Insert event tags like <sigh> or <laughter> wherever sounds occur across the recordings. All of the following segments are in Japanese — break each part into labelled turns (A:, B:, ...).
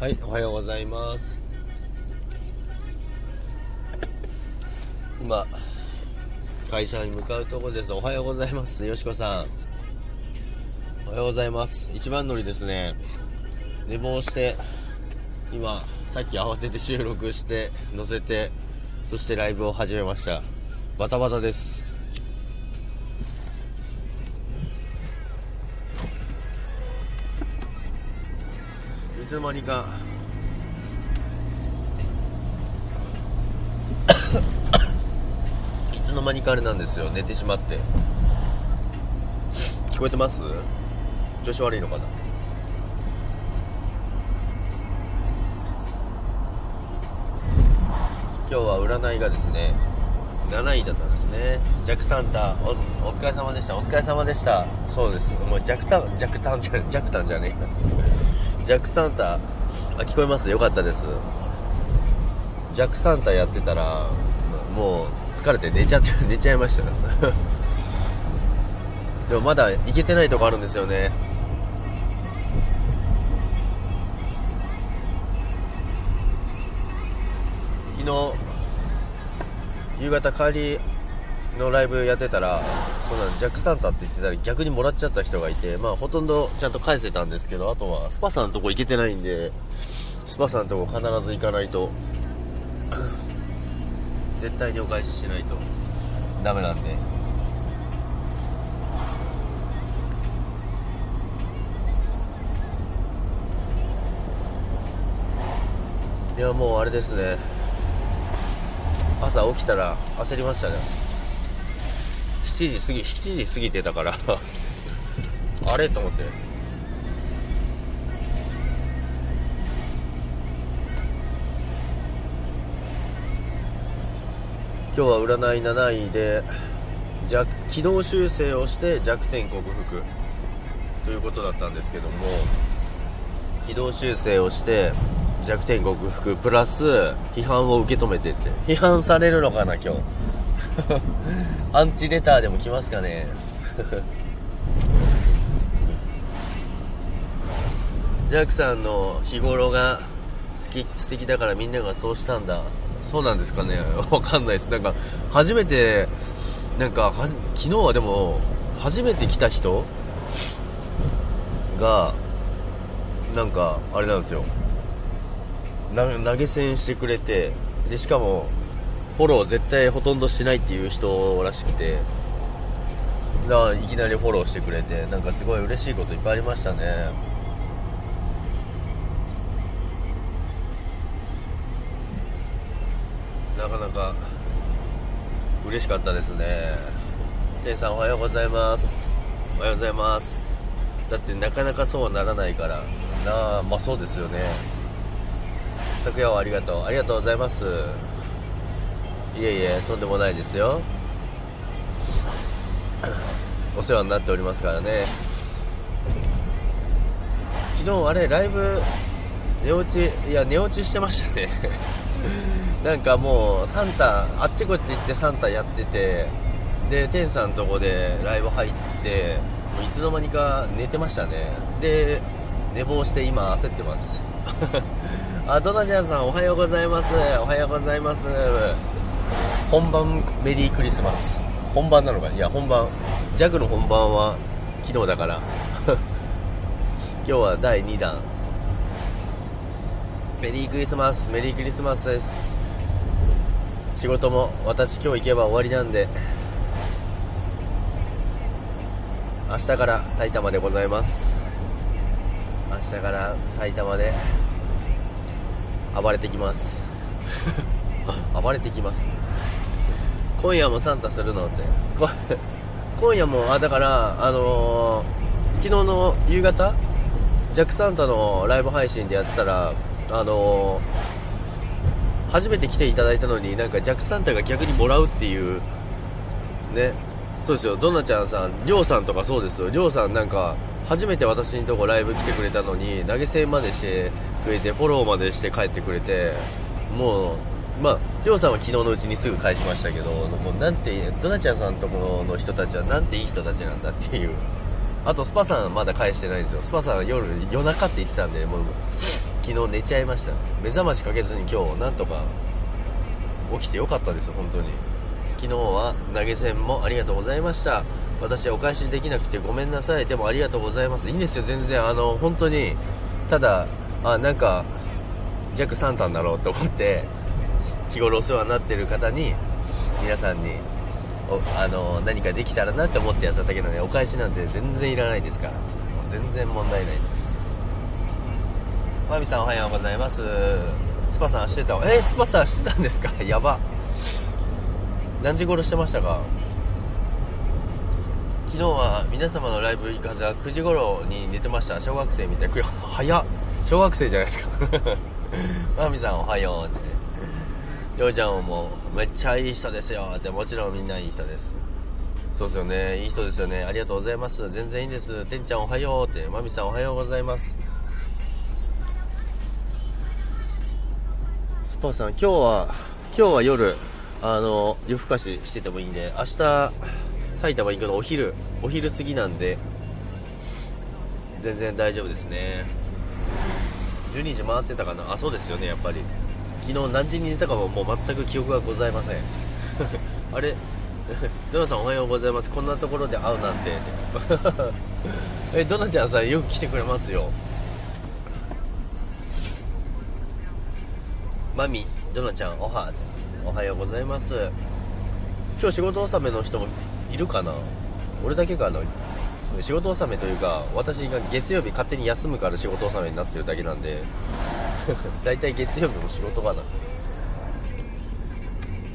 A: はい、おはようございます。今、会社に向かうところです。おはようございます。よしこさん。おはようございます。一番乗りですね。寝坊して、今、さっき慌てて収録して、載せて、そしてライブを始めました。バタバタです。つの間にかいつの間にかあれなんですよ。寝てしまって。聞こえてます？調子悪いのかな？今日は占いがですね7位だったんですね。ジャクサンタおお疲れ様でした。お疲れ様でした。そうです。もうジャクタンジャクタンじゃジャクタンじゃねえやジャックサンタあ聞こえます？よかったです。ジャックサンタやってたらもう疲れて寝ちゃって <laughs> 寝ちゃいました。<laughs> でもまだ行けてないとこあるんですよね。昨日夕方帰りのライブやってたらそうなんジャックサンタって言ってたら逆にもらっちゃった人がいてまあほとんどちゃんと返せたんですけどあとはスパさんのとこ行けてないんでスパさんのとこ必ず行かないと <coughs> 絶対にお返ししないとダメなんで。いやもうあれですね。朝起きたら焦りましたね。7時過ぎ7時過ぎてたから。<laughs> あれ？と思って。今日は占い7位で弱軌道修正をして弱点克服。ということだったんですけども軌道修正をして弱点克服プラス批判を受け止めてって。批判されるのかな今日。<laughs> アンチレターでも来ますかね。<laughs> ジャックさんの日頃が好き素敵だからみんながそうしたんだ。そうなんですかね。<laughs> わかんないです。なんか初めてなんかは昨日はでも初めて来た人がなんかあれなんですよ。な投げ銭してくれてでしかもフォロー絶対ほとんどしないっていう人らしくて。だいきなりフォローしてくれてなんかすごい嬉しいこといっぱいありましたね。なかなか嬉しかったですね。店さんおはようございます。おはようございます。だってなかなかそうはならないから。なあまあそうですよね。昨夜はありがとう。ありがとうございます。いえいえとんでもないですよ。<coughs> お世話になっておりますからね。昨日あれライブ寝落ちいや寝落ちしてましたね。<laughs> なんかもうサンタあっちこっち行ってサンタやっててで天さんのとこでライブ入っていつの間にか寝てましたね。で寝坊して今焦ってます。<laughs> あドナジャンさんおはようございます。おはようございます。本番メリークリスマス。本番なのか？いや本番。ジャグの本番は昨日だから。<laughs> 今日は第2弾。メリークリスマスメリークリスマスです。仕事も私今日行けば終わりなんで。明日から埼玉でございます。明日から埼玉で暴れてきます。<laughs> 暴れてきます今夜もサンタするのって。<laughs> 今夜もあだからあのー昨日の夕方ジャックサンタのライブ配信でやってたらあのー初めて来ていただいたのになんかジャックサンタが逆にもらうっていうね。そうですよ。ドナちゃんさんりょうさんとかそうですよ。りょうさんなんか初めて私のとこライブ来てくれたのに投げ銭までしてくれてフォローまでして帰ってくれてもうまありょうさんは昨日のうちにすぐ返しましたけどもうなんてドナちゃんさんのところの人たちはなんていい人たちなんだっていう。あとスパさんまだ返してないんですよ。スパさん夜夜中って言ってたんでもう昨日寝ちゃいました。目覚ましかけずに今日なんとか起きてよかったですよ本当に。昨日は投げ銭もありがとうございました。私はお返しできなくてごめんなさい。でもありがとうございます。いいんですよ全然。あの本当にただあなんか弱サンタになろうと思って日頃お世話になってる方に皆さんにおあの何かできたらなって思ってやっただけなのでお返しなんて全然いらないですから。全然問題ないです。マミさんおはようございます。スパさんしてたえスパさんしてたんですか？<laughs> やば。何時頃してましたか？昨日は皆様のライブ行くはずが9時頃に寝てました。小学生みたい。な <laughs> 早っ。小学生じゃないですか。<laughs> マミさんおはようって。ようちゃんもめっちゃいい人ですよ。ってもちろんみんないい人です。そうですよね。いい人ですよね。ありがとうございます。全然いいんです。てんちゃんおはようって。マミさんおはようございます。スパさん今日は今日は夜あの夜更かししててもいいんで明日埼玉行くのお昼。お昼過ぎなんで全然大丈夫ですね。12時回ってたかな。あそうですよねやっぱり。昨日何時に寝たかももう全く記憶がございません。<laughs> あれ？<laughs> ドナさんおはようございます。こんなところで会うなんて <laughs> えドナちゃんさんよく来てくれますよ。マミドナちゃんおはおはようございます。今日仕事納めの人もいるかな？俺だけかな？仕事納めというか私が月曜日勝手に休むから仕事納めになってるだけなんで。<laughs> 大体月曜日も仕事かな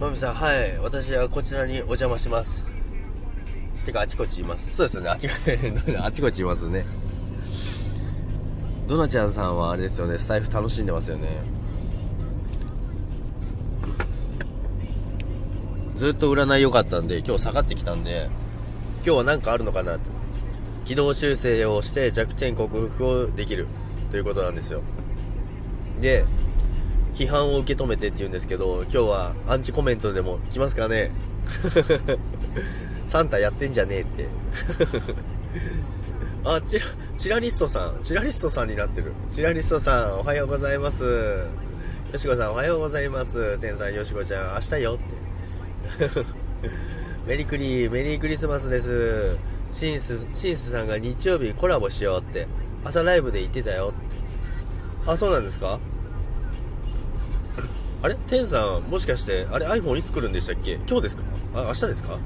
A: マミさんはい。私はこちらにお邪魔します。てかあちこちいます。そうですね。あち <laughs> あちこちいますね。ドナちゃんさんはあれですよね。スタイフ楽しんでますよね。ずっと占い良かったんで今日下がってきたんで今日は何かあるのかなって。軌道修正をして弱点克服をできるということなんですよで批判を受け止めてって言うんですけど今日はアンチコメントでも来ますかね？<laughs> サンタやってんじゃねえって。<laughs> あチラチラリストさんチラリストさんになってる。チラリストさんおはようございます。よしこさんおはようございます。天さんよしこちゃん明日よって。<laughs> メリクリメリークリスマスです。シンスシンスさんが日曜日コラボしようって。朝ライブで言ってたよあそうなんですか？あれ？テンさんもしかしてあれ iPhone いつ来るんでしたっけ？今日ですか？あ明日ですか？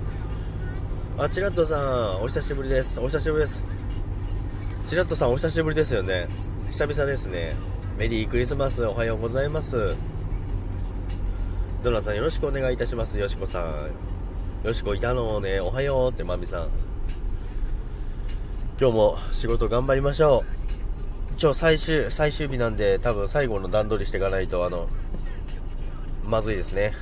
A: あチラットさんお久しぶりですお久しぶりですチラットさんお久しぶりですよね久々ですねメリークリスマスおはようございますドナさんよろしくお願いいたします。よしこさん。よしこいたのね。おはようってまみさん。今日も仕事頑張りましょう。今日最終、最終日なんで多分最後の段取りしていかないと、あの、まずいですね。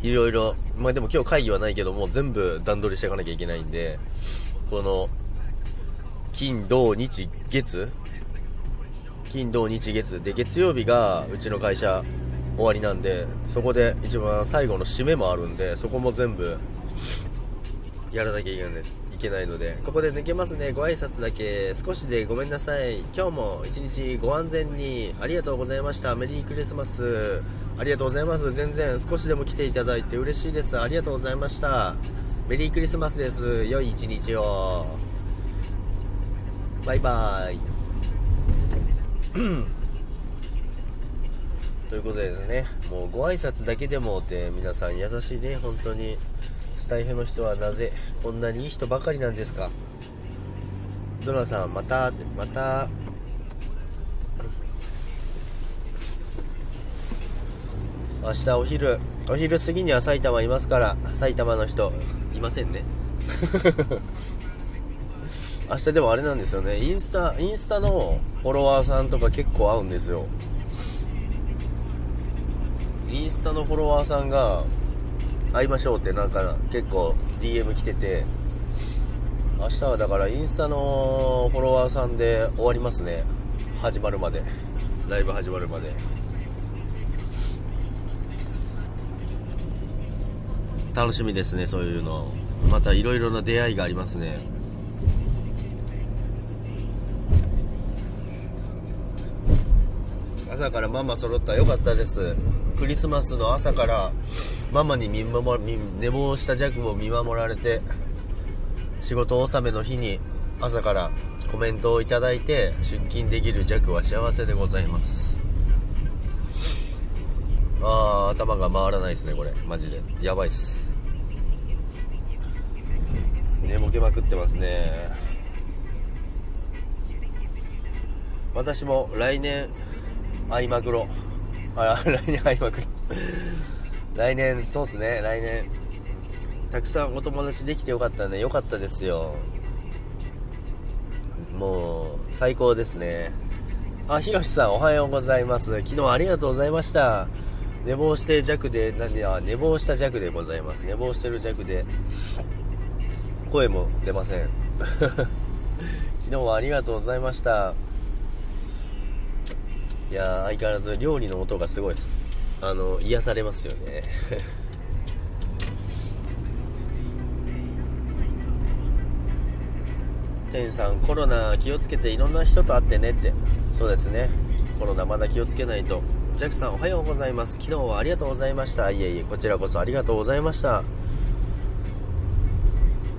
A: いろいろ、まあでも今日会議はないけども、全部段取りしていかなきゃいけないんで、この、金、土、日、月。金、土、日、月。で、月曜日がうちの会社、終わりなんでそこで一番最後の締めもあるんでそこも全部やらなきゃいけないのでここで抜けますね。ご挨拶だけ。少しでごめんなさい。今日も一日ご安全に。ありがとうございました。メリークリスマス。ありがとうございます。全然少しでも来ていただいて嬉しいです。ありがとうございました。メリークリスマスです。良い一日を。バイバーイ。ということでですね、もうご挨拶だけでもって皆さん優しいね、本当に。タイフの人はなぜこんなにいい人ばかりなんですか？ドナさん、また、また、明日お昼、お昼過ぎには埼玉いますから、埼玉の人、いませんね。<laughs> 明日でもあれなんですよね、インスタ、インスタのフォロワーさんとか結構会うんですよ。インスタのフォロワーさんが会いましょうってなんか結構 DM 来てて明日はだからインスタのフォロワーさんで終わりますね。始まるまで。ライブ始まるまで。楽しみですねそういうの。またいろいろな出会いがありますね。朝からママ揃ったよかったです。クリスマスの朝からママに見守寝坊した弱を見守られて仕事納めの日に朝からコメントをいただいて出勤できる弱は幸せでございます。あー頭が回らないですねこれ。マジで。やばいっす。寝ぼけまくってますね。私も来年会いまくろあ来年会いまくろ来年そうっすね来年。たくさんお友達できてよかったね。よかったですよ。もう最高ですね。あひろしさんおはようございます。昨日ありがとうございました。寝坊して弱でなんであ寝坊した弱でございます。寝坊してる弱で。声も出ません。<laughs> 昨日はありがとうございました。いや相変わらず料理の音がすごいです。あの癒されますよね。<laughs> 店さんコロナ気をつけていろんな人と会ってねって。そうですね。コロナまだ気をつけないと。ジャックさんおはようございます。昨日はありがとうございました。いえいえこちらこそありがとうございました。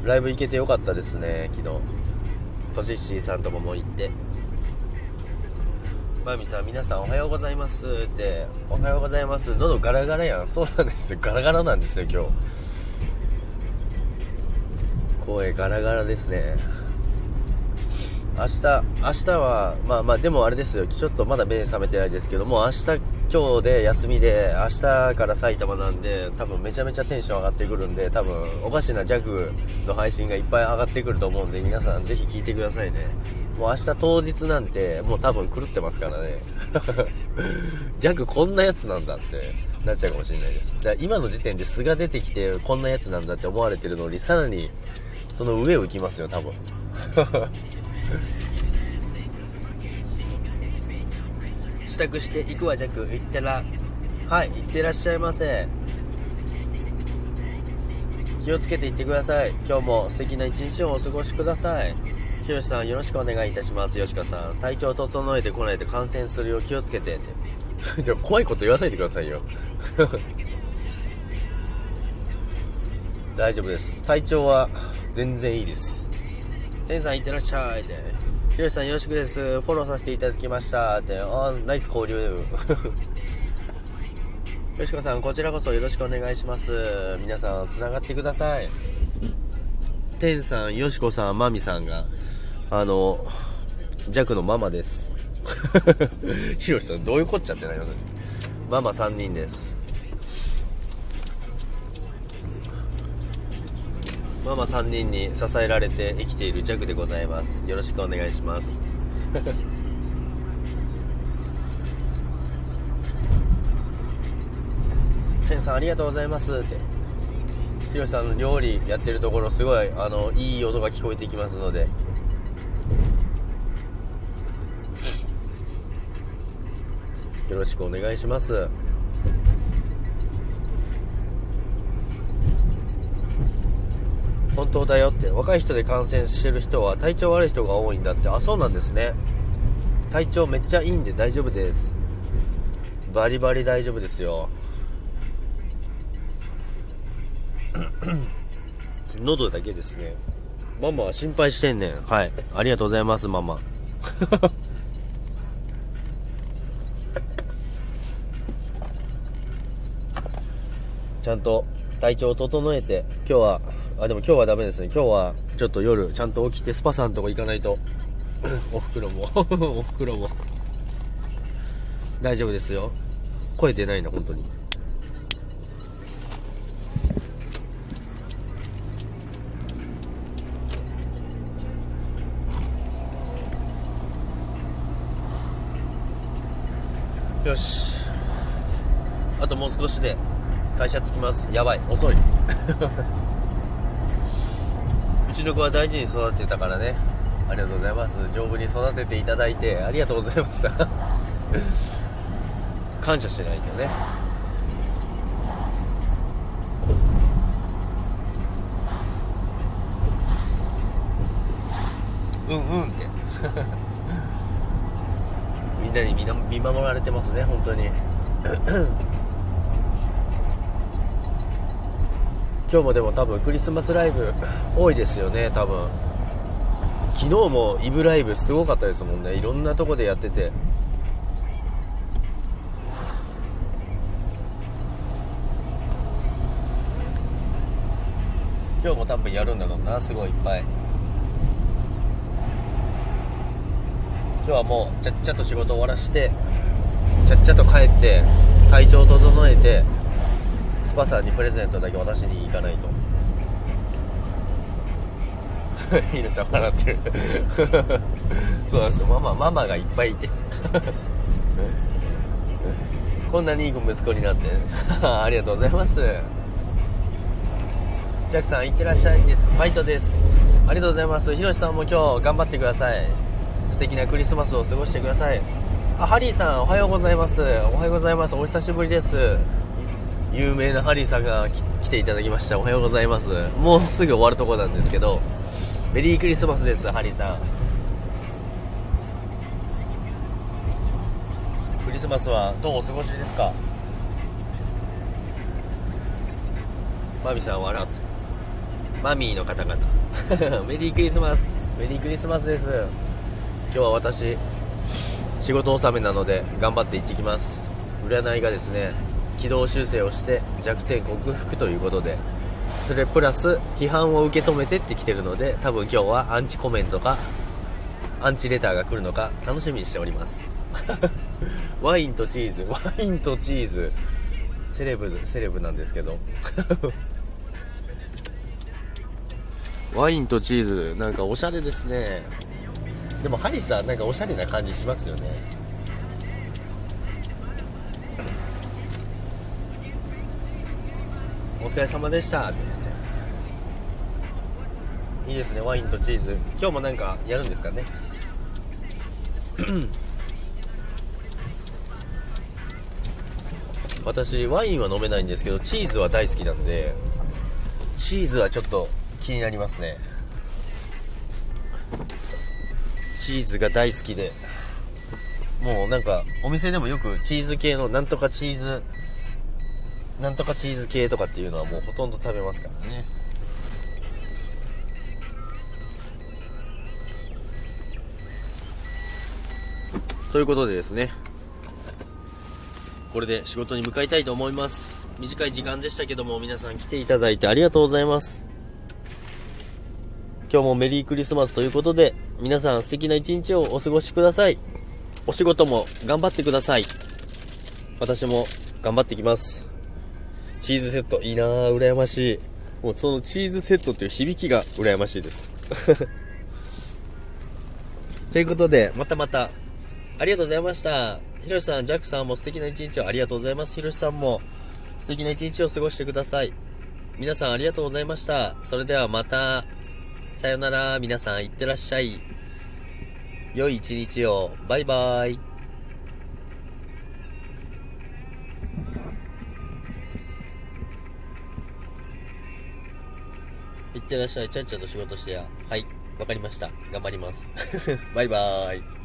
A: ライブ行けてよかったですね昨日。としっしーさんとこも行って。まみさん皆さんおはようございます。っておはようございます。喉ガラガラやん。そうなんですよ。ガラガラなんですよ今日。声ガラガラですね。明日明日はまあまあでもあれですよ。ちょっとまだ目覚めてないですけども明日今日で休みで明日から埼玉なんで多分めちゃめちゃテンション上がってくるんで多分おかしなジャグの配信がいっぱい上がってくると思うんで皆さんぜひ聞いてくださいね。もう明日当日なんてもう多分狂ってますからね。<laughs> ジャグこんなやつなんだってなっちゃうかもしれないです。だから今の時点で素が出てきてこんなやつなんだって思われてるのにさらにその上を行きますよ多分。<laughs> 支度していくわジャック。行ってらはい行ってらっしゃいませ。気をつけていってください。今日も素敵な一日をお過ごしください。ひろしさんよろしくお願いいたします。よしかさん体調整えてこないで感染するよう気をつけて。ってでも怖いこと言わないでくださいよ。<laughs> 大丈夫です。体調は全然いいです。店さんいってらっしゃいって。ひろしさんよろしくです。フォローさせていただきました。って。あナイス交流。よしこさんこちらこそよろしくお願いします。皆さんつながってください。天さんよしこさんまみさんがあの弱のママです。ひろしさんどういうこっちゃってないのママ3人です。ママ3人に支えられて生きている弱でございます。よろしくお願いします。<laughs> 天さんありがとうございます。って。ひろしさんの料理やってるところすごいあのいい音が聞こえてきますのでよろしくお願いします。本当だよって若い人で感染してる人は体調悪い人が多いんだって。あそうなんですね。体調めっちゃいいんで大丈夫です。バリバリ大丈夫ですよ。<coughs> 喉だけですね。ママは心配してんねん。はい。ありがとうございますママ。<laughs> ちゃんと体調を整えて今日はあでも今日はダメですね。今日はちょっと夜ちゃんと起きてスパさんとこ行かないと <coughs> おふくろも <laughs> おふくろも。大丈夫ですよ。声出ないな本当に。よし。あともう少しで。会社着きます。やばい。遅い。<laughs> うちの子は大事に育てたからね。ありがとうございます。丈夫に育てていただいてありがとうございました。<laughs> 感謝しないとね。うんうんって。<laughs> みんなに見な見守られてますね本当に。今日もでも多分クリスマスライブ多いですよね多分。昨日もイブライブすごかったですもんね。いろんなとこでやってて。今日も多分やるんだろうなすごいいっぱい。今日はもうちゃっちゃと仕事終わらしてちゃっちゃと帰って体調整えてスパさんにプレゼントだけ渡しに行かないと。ヒルさん笑ってる。<laughs> そうなんですよ。ママママがいっぱいいて。<laughs> こんなにいい息子になって。<laughs> ありがとうございます。ジャックさんいってらっしゃいです。ファイトです。ありがとうございます。ひろしさんも今日頑張ってください。素敵なクリスマスを過ごしてください。あハリーさんおはようございます。おはようございます。お久しぶりです。有名なハリーさんが来ていただきました。おはようございます。もうすぐ終わるとこなんですけどメリークリスマスですハリーさん。クリスマスはどうお過ごしですか？マミさん笑って。マミーの方々。<laughs> メリークリスマス。メリークリスマスです。今日は私仕事納めなので頑張って行ってきます。占いがですね軌道修正をして弱点克服ということでそれプラス批判を受け止めてってきてるので多分今日はアンチコメントかアンチレターが来るのか楽しみにしております。<laughs> ワインとチーズワインとチーズ。セレブセレブなんですけど。<laughs> ワインとチーズなんかおしゃれですね。でもハリーさんなんかおしゃれな感じしますよね。疲れ様でした。って言って。いいですね。ワインとチーズ。今日もなんかやるんですかね？<clears throat> 私ワインは飲めないんですけどチーズは大好きなんでチーズはちょっと気になりますね。チーズが大好きで。もうなんかお店でもよくチーズ系のなんとかチーズなんとかチーズ系とかっていうのはもうほとんど食べますからね。ということでですね。これで仕事に向かいたいと思います。短い時間でしたけども皆さん来ていただいてありがとうございます。今日もメリークリスマスということで皆さん素敵な一日をお過ごしください。お仕事も頑張ってください。私も頑張ってきます。チーズセットいいなぁ羨ましいもうそのチーズセットっていう響きが羨ましいです <laughs> ということでまたまたありがとうございましたひろしさん、ジャックさんも素敵な一日をありがとうございます。ひろしさんも素敵な一日を過ごしてください。皆さんありがとうございました。それではまた、さよなら。皆さんいってらっしゃい。良い一日を。バイバーイ。ってらっしゃい。ちゃんちゃんと仕事してや。はい。わかりました。頑張ります。<laughs> バイバーイ。